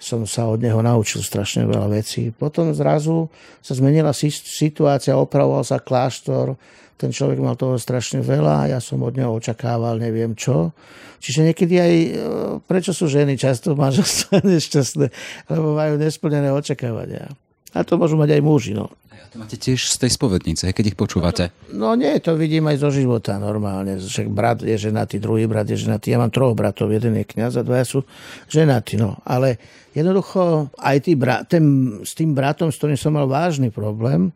som sa od neho naučil strašne veľa vecí. Potom zrazu sa zmenila situácia, opravoval sa kláštor, ten človek mal toho strašne veľa ja som od neho očakával neviem čo. Čiže niekedy aj, e, prečo sú ženy často manželstva nešťastné, lebo majú nesplnené očakávania. A to môžu mať aj muži. No. To máte tiež z tej spovednice, keď ich počúvate. No, no nie, to vidím aj zo života normálne. Však brat je ženatý, druhý brat je ženatý. Ja mám troch bratov, jeden je kniaz a dvaja sú ženatí. No. Ale jednoducho aj tý brat, ten, s tým bratom, s ktorým som mal vážny problém,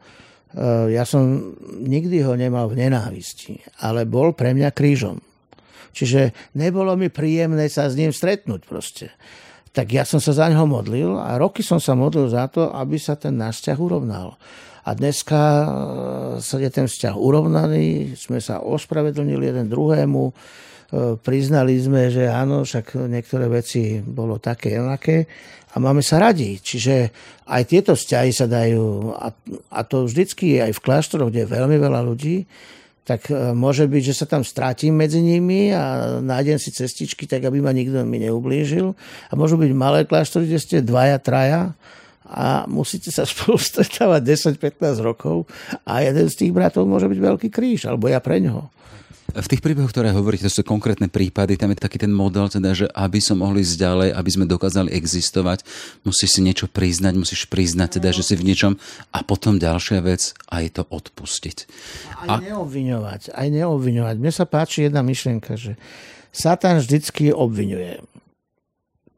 eh, ja som nikdy ho nemal v nenávisti, ale bol pre mňa krížom. Čiže nebolo mi príjemné sa s ním stretnúť proste tak ja som sa za ňoho modlil a roky som sa modlil za to, aby sa ten náš vzťah urovnal. A dneska e, sa je ten vzťah urovnaný, sme sa ospravedlnili jeden druhému, e, priznali sme, že áno, však niektoré veci bolo také, onaké a máme sa radi. Čiže aj tieto vzťahy sa dajú, a, to vždycky aj v kláštoroch, kde je veľmi veľa ľudí, tak e, môže byť, že sa tam strátim medzi nimi a nájdem si cestičky, tak aby ma nikto mi neublížil. A môžu byť malé kláštory, kde ste dvaja, traja a musíte sa spolu stretávať 10-15 rokov a jeden z tých bratov môže byť veľký kríž, alebo ja pre ňoho. V tých príbehoch, ktoré hovoríte, to sú konkrétne prípady, tam je taký ten model, teda, že aby som mohli ísť ďalej, aby sme dokázali existovať, musíš si niečo priznať, musíš priznať, teda, že si v niečom a potom ďalšia vec, aj to odpustiť. Aj a... neobviňovať, aj neobviňovať. Mne sa páči jedna myšlienka, že Satan vždycky obviňuje.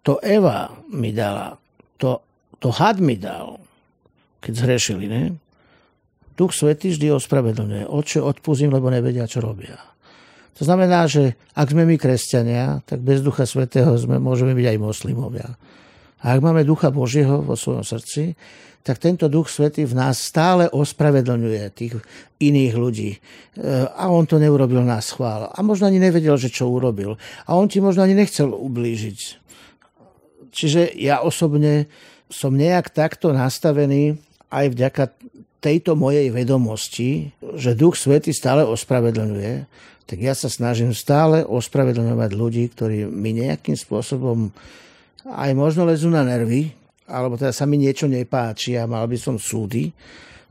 To Eva mi dala, to, to had mi dal, keď zhrešili, ne? Duch Svetý vždy ospravedlňuje. Oče, odpúzim, lebo nevedia, čo robia. To znamená, že ak sme my kresťania, tak bez Ducha Svetého sme, môžeme byť aj moslimovia. A ak máme Ducha Božieho vo svojom srdci, tak tento Duch Svetý v nás stále ospravedlňuje tých iných ľudí. E, a on to neurobil na schvál. A možno ani nevedel, že čo urobil. A on ti možno ani nechcel ublížiť. Čiže ja osobne som nejak takto nastavený aj vďaka tejto mojej vedomosti, že Duch Svetý stále ospravedlňuje, tak ja sa snažím stále ospravedlňovať ľudí, ktorí mi nejakým spôsobom aj možno lezú na nervy, alebo teda sa mi niečo nepáči a mal by som súdy,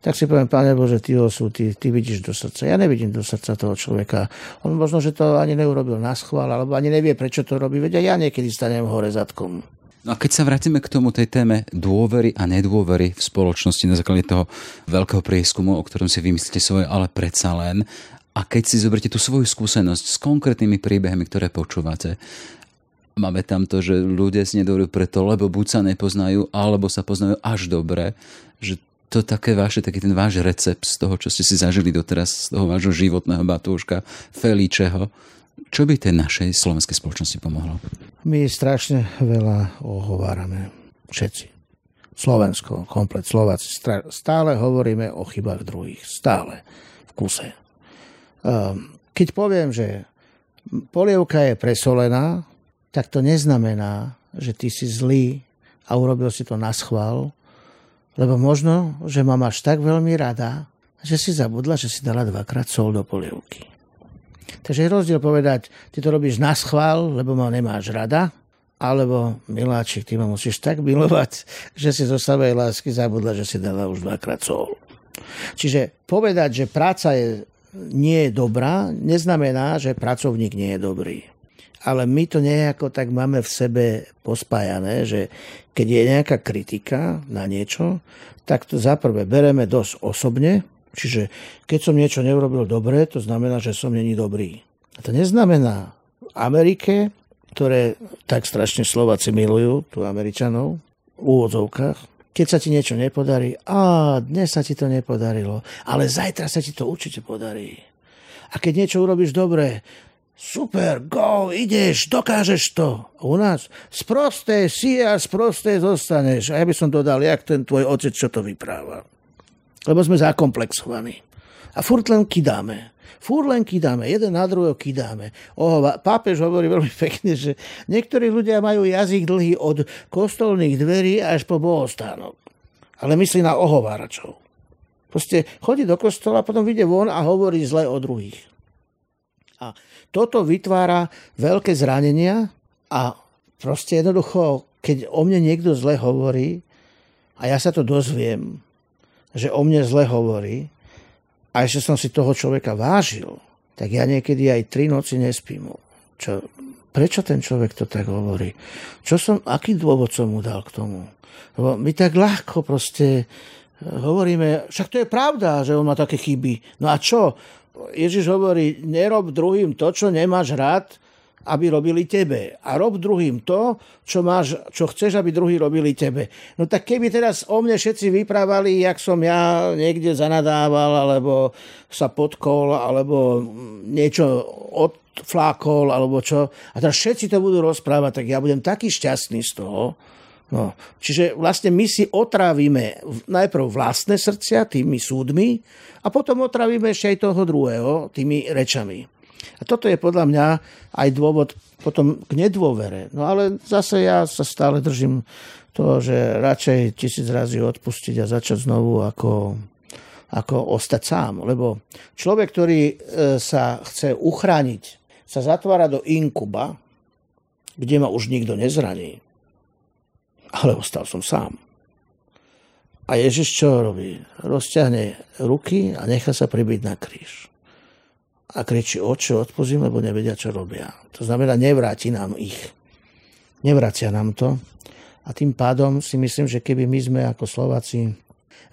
tak si poviem, Pane Bože, ty ho sú, ty, ty vidíš do srdca. Ja nevidím do srdca toho človeka. On možno, že to ani neurobil na schvál, alebo ani nevie, prečo to robí. Veď ja niekedy stanem hore zadkom. No a keď sa vrátime k tomu tej téme dôvery a nedôvery v spoločnosti na základe toho veľkého prieskumu, o ktorom si vymyslíte svoje, ale predsa len, a keď si zoberiete tú svoju skúsenosť s konkrétnymi príbehmi, ktoré počúvate, máme tam to, že ľudia si nedovolujú preto, lebo buď sa nepoznajú, alebo sa poznajú až dobre, že to také vaše, taký ten váš recept z toho, čo ste si zažili doteraz, z toho vášho životného batúška, Feličeho, čo by tej našej slovenskej spoločnosti pomohlo? My strašne veľa ohovárame. Všetci. Slovensko, komplet Slováci. Stále hovoríme o chybách druhých. Stále. V kuse. Ehm, keď poviem, že polievka je presolená, tak to neznamená, že ty si zlý a urobil si to na schvál, lebo možno, že ma máš tak veľmi rada, že si zabudla, že si dala dvakrát sol do polievky. Takže je rozdiel povedať, ty to robíš na schvál, lebo ma nemáš rada, alebo miláčik, ty ma musíš tak milovať, že si zo samej lásky zabudla, že si dala už dvakrát sol. Čiže povedať, že práca je nie je dobrá, neznamená, že pracovník nie je dobrý. Ale my to nejako tak máme v sebe pospájané, že keď je nejaká kritika na niečo, tak to zaprvé bereme dosť osobne, čiže keď som niečo neurobil dobre, to znamená, že som není dobrý. A to neznamená v Amerike, ktoré tak strašne Slováci milujú, tu Američanov, v úvodzovkách, keď sa ti niečo nepodarí, a dnes sa ti to nepodarilo, ale zajtra sa ti to určite podarí. A keď niečo urobíš dobre, super, go, ideš, dokážeš to. U nás sprosté si a sprosté zostaneš. A ja by som dodal, jak ten tvoj otec, čo to vypráva. Lebo sme zakomplexovaní. A furt len kidáme. Fúr len kidáme, jeden na druhého kidáme. Oho, pápež hovorí veľmi pekne, že niektorí ľudia majú jazyk dlhý od kostolných dverí až po bohostánok. Ale myslí na ohováračov. Proste chodí do kostola, potom vyjde von a hovorí zle o druhých. A toto vytvára veľké zranenia a proste jednoducho, keď o mne niekto zle hovorí a ja sa to dozviem, že o mne zle hovorí, a ešte som si toho človeka vážil, tak ja niekedy aj tri noci nespím. Čo, prečo ten človek to tak hovorí? Čo som, aký dôvod som mu dal k tomu? Lebo my tak ľahko proste eh, hovoríme, však to je pravda, že on má také chyby. No a čo? Ježiš hovorí, nerob druhým to, čo nemáš rád aby robili tebe. A rob druhým to, čo, máš, čo chceš, aby druhí robili tebe. No tak keby teraz o mne všetci vyprávali, jak som ja niekde zanadával, alebo sa podkol, alebo niečo odflákol, alebo čo. A teraz všetci to budú rozprávať, tak ja budem taký šťastný z toho, No, čiže vlastne my si otrávime najprv vlastné srdcia tými súdmi a potom otrávime ešte aj toho druhého tými rečami. A toto je podľa mňa aj dôvod potom k nedôvere. No ale zase ja sa stále držím toho, že radšej tisíc razy odpustiť a začať znovu ako, ako ostať sám. Lebo človek, ktorý e, sa chce uchrániť, sa zatvára do inkuba, kde ma už nikto nezraní ale ostal som sám. A Ježiš čo robí? Rozťahne ruky a nechá sa pribiť na kríž. A kričí, oče, odpozím, lebo nevedia, čo robia. To znamená, nevráti nám ich. Nevracia nám to. A tým pádom si myslím, že keby my sme ako Slováci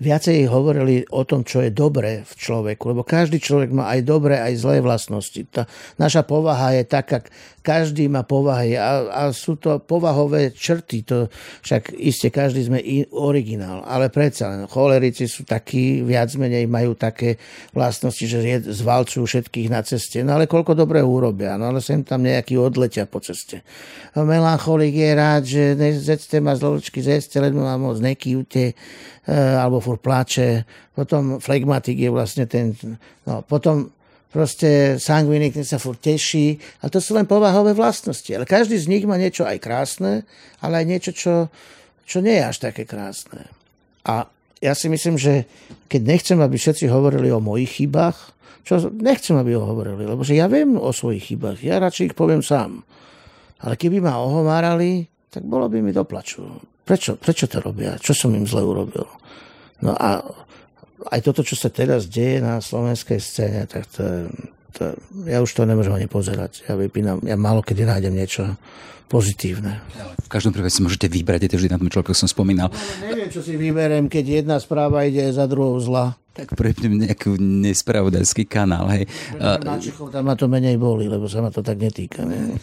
viacej hovorili o tom, čo je dobré v človeku, lebo každý človek má aj dobré, aj zlé vlastnosti. Tá naša povaha je taká, každý má povahy a, a sú to povahové črty, to však iste každý sme originál, ale predsa len cholerici sú takí, viac menej majú také vlastnosti, že zvalcujú všetkých na ceste, no ale koľko dobre urobia, no ale sem tam nejaký odletia po ceste. Melancholik je rád, že zecte ma zločky, zecte, len ma moc nekývte, alebo fur plače. Potom flegmatik je vlastne ten, no, potom proste sangvinik, ten sa furt teší. A to sú len povahové vlastnosti. Ale každý z nich má niečo aj krásne, ale aj niečo, čo, čo nie je až také krásne. A ja si myslím, že keď nechcem, aby všetci hovorili o mojich chybách, čo nechcem, aby ho hovorili, lebo že ja viem o svojich chybách, ja radšej ich poviem sám. Ale keby ma ohovárali, tak bolo by mi doplaču. Prečo, prečo to robia? Čo som im zle urobil? No a aj toto, čo sa teraz deje na slovenskej scéne, tak to, to, ja už to nemôžem ani pozerať. Ja vypínam, ja málo kedy nájdem niečo pozitívne. V každom prípade si môžete vybrať, je to vždy na tom človeku, som spomínal. No, neviem, čo si vyberiem, keď jedna správa ide za druhou zla. Tak prepnem nejaký nespravodajský kanál. Hej. Na Čechov tam ma to menej boli, lebo sa ma to tak netýka. Ne?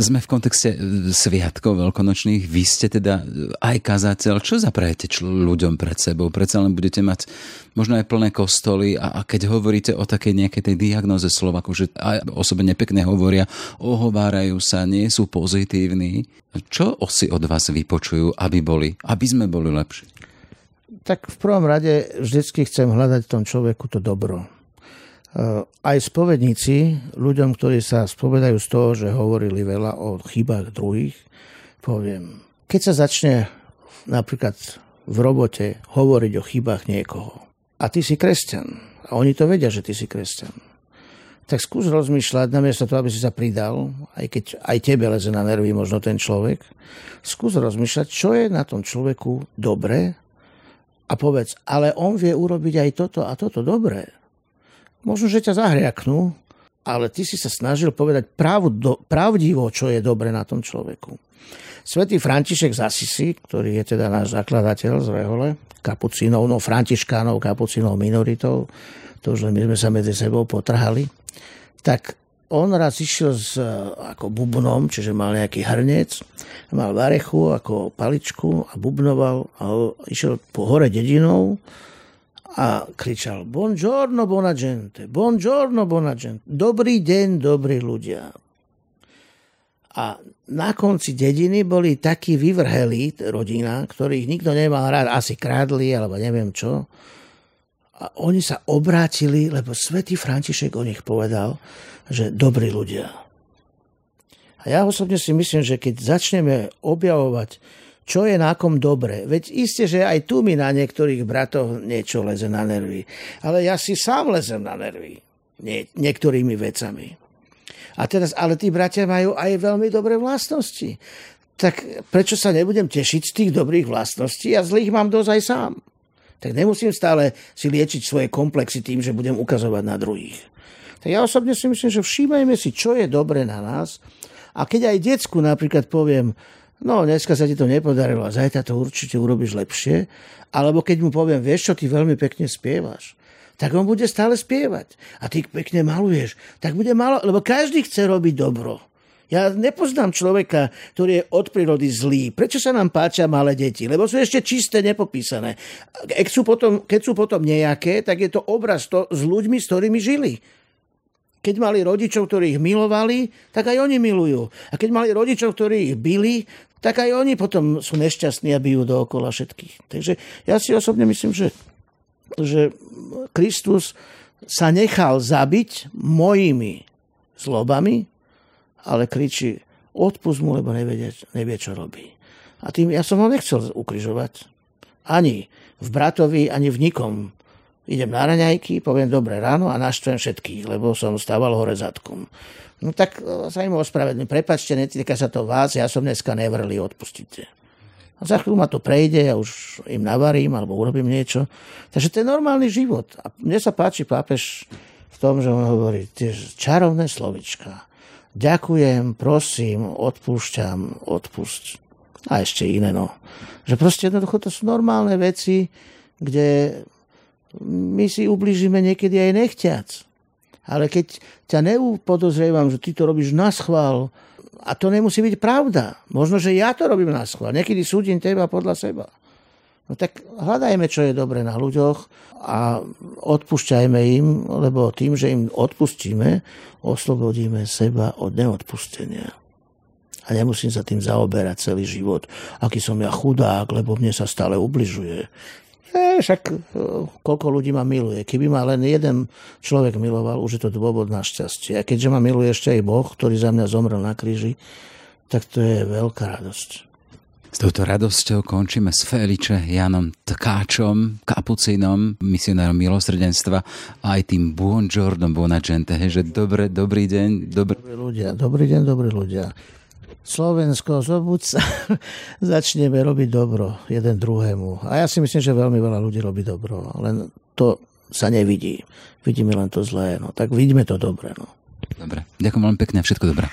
Sme v kontexte e, sviatkov veľkonočných. Vy ste teda aj kazateľ. Čo zaprajete ľuďom pred sebou? Predsa len budete mať možno aj plné kostoly a, a keď hovoríte o takej nejakej tej diagnoze Slovaku, že aj osobe nepekne hovoria, ohovárajú sa, nie sú pozitívni, čo si od vás vypočujú, aby boli, aby sme boli lepší? Tak v prvom rade vždycky chcem hľadať v tom človeku to dobro. E, aj spovedníci, ľuďom, ktorí sa spovedajú z toho, že hovorili veľa o chybách druhých, poviem, keď sa začne napríklad v robote hovoriť o chybách niekoho a ty si kresťan a oni to vedia, že ty si kresťan, tak skús rozmýšľať, namiesto toho, aby si sa pridal, aj keď aj tebe leze na nervy možno ten človek, skús rozmýšľať, čo je na tom človeku dobré a povedz, ale on vie urobiť aj toto a toto dobré. Možno, že ťa zahriaknú, ale ty si sa snažil povedať pravdo, pravdivo, čo je dobre na tom človeku. Svetý František z ktorý je teda náš zakladateľ z Rehole, kapucínov, no františkánov, kapucínov minoritou, to už len my sme sa medzi sebou potrhali, tak on raz išiel s ako bubnom, čiže mal nejaký hrnec, mal varechu ako paličku a bubnoval a išiel po hore dedinou a kričal Buongiorno, buona gente, buongiorno, buona gente. Dobrý deň, dobrí ľudia. A na konci dediny boli takí vyvrhelí rodina, ktorých nikto nemal rád, asi krádli, alebo neviem čo. A oni sa obrátili, lebo svätý František o nich povedal, že dobrí ľudia. A ja osobne si myslím, že keď začneme objavovať, čo je na kom dobre, veď isté, že aj tu mi na niektorých bratoch niečo leze na nervy, ale ja si sám lezem na nervy nie, niektorými vecami. A teraz, ale tí bratia majú aj veľmi dobré vlastnosti. Tak prečo sa nebudem tešiť z tých dobrých vlastností? Ja zlých mám dosť aj sám. Tak nemusím stále si liečiť svoje komplexy tým, že budem ukazovať na druhých. Tak ja osobne si myslím, že všímajme si, čo je dobre na nás. A keď aj decku napríklad poviem, no dneska sa ti to nepodarilo a zajtra to určite urobíš lepšie, alebo keď mu poviem, vieš čo, ty veľmi pekne spievaš, tak on bude stále spievať. A ty pekne maluješ, tak bude malo, lebo každý chce robiť dobro. Ja nepoznám človeka, ktorý je od prírody zlý. Prečo sa nám páčia malé deti? Lebo sú ešte čisté, nepopísané. Keď sú potom, keď sú potom nejaké, tak je to obraz to s ľuďmi, s ktorými žili. Keď mali rodičov, ktorí ich milovali, tak aj oni milujú. A keď mali rodičov, ktorí ich bili, tak aj oni potom sú nešťastní a bijú dookola všetkých. Takže ja si osobne myslím, že, že Kristus sa nechal zabiť mojimi zlobami, ale kričí, odpust mu, lebo nevie, nevie, čo robí. A tým ja som ho nechcel ukrižovať. Ani v bratovi, ani v nikom. Idem na raňajky, poviem dobre ráno a naštvem všetkých, lebo som stával hore zadkom. No tak e, sa im ospravedlňujem. Prepačte, netýka sa to vás, ja som dneska nevrli, odpustite. A za chvíľu ma to prejde, ja už im navarím alebo urobím niečo. Takže to je normálny život. A mne sa páči pápež v tom, že on hovorí tie čarovné slovička ďakujem, prosím, odpúšťam, odpusť. A ešte iné, no. Že proste jednoducho to sú normálne veci, kde my si ubližíme niekedy aj nechťac. Ale keď ťa neupodozrievam, že ty to robíš na schvál, a to nemusí byť pravda. Možno, že ja to robím na schvál. Niekedy súdim teba podľa seba. No tak hľadajme, čo je dobre na ľuďoch a odpúšťajme im, lebo tým, že im odpustíme, oslobodíme seba od neodpustenia. A nemusím sa tým zaoberať celý život. Aký som ja chudák, lebo mne sa stále ubližuje. E, však e, koľko ľudí ma miluje. Keby ma len jeden človek miloval, už je to dôvod na šťastie. A keďže ma miluje ešte aj Boh, ktorý za mňa zomrel na kríži, tak to je veľká radosť. S touto radosťou končíme s Feliče Janom Tkáčom, kapucinom, misionárom milosrdenstva a aj tým buongiorno, buona gente, že dobre, dobrý deň. Dobrý... Dobrí ľudia, dobrý deň, dobrí ľudia. Slovensko, zobuď sa, začneme robiť dobro jeden druhému. A ja si myslím, že veľmi veľa ľudí robí dobro, len to sa nevidí. Vidíme len to zlé, no tak vidíme to dobre. No. Dobre, ďakujem veľmi pekne a všetko dobré.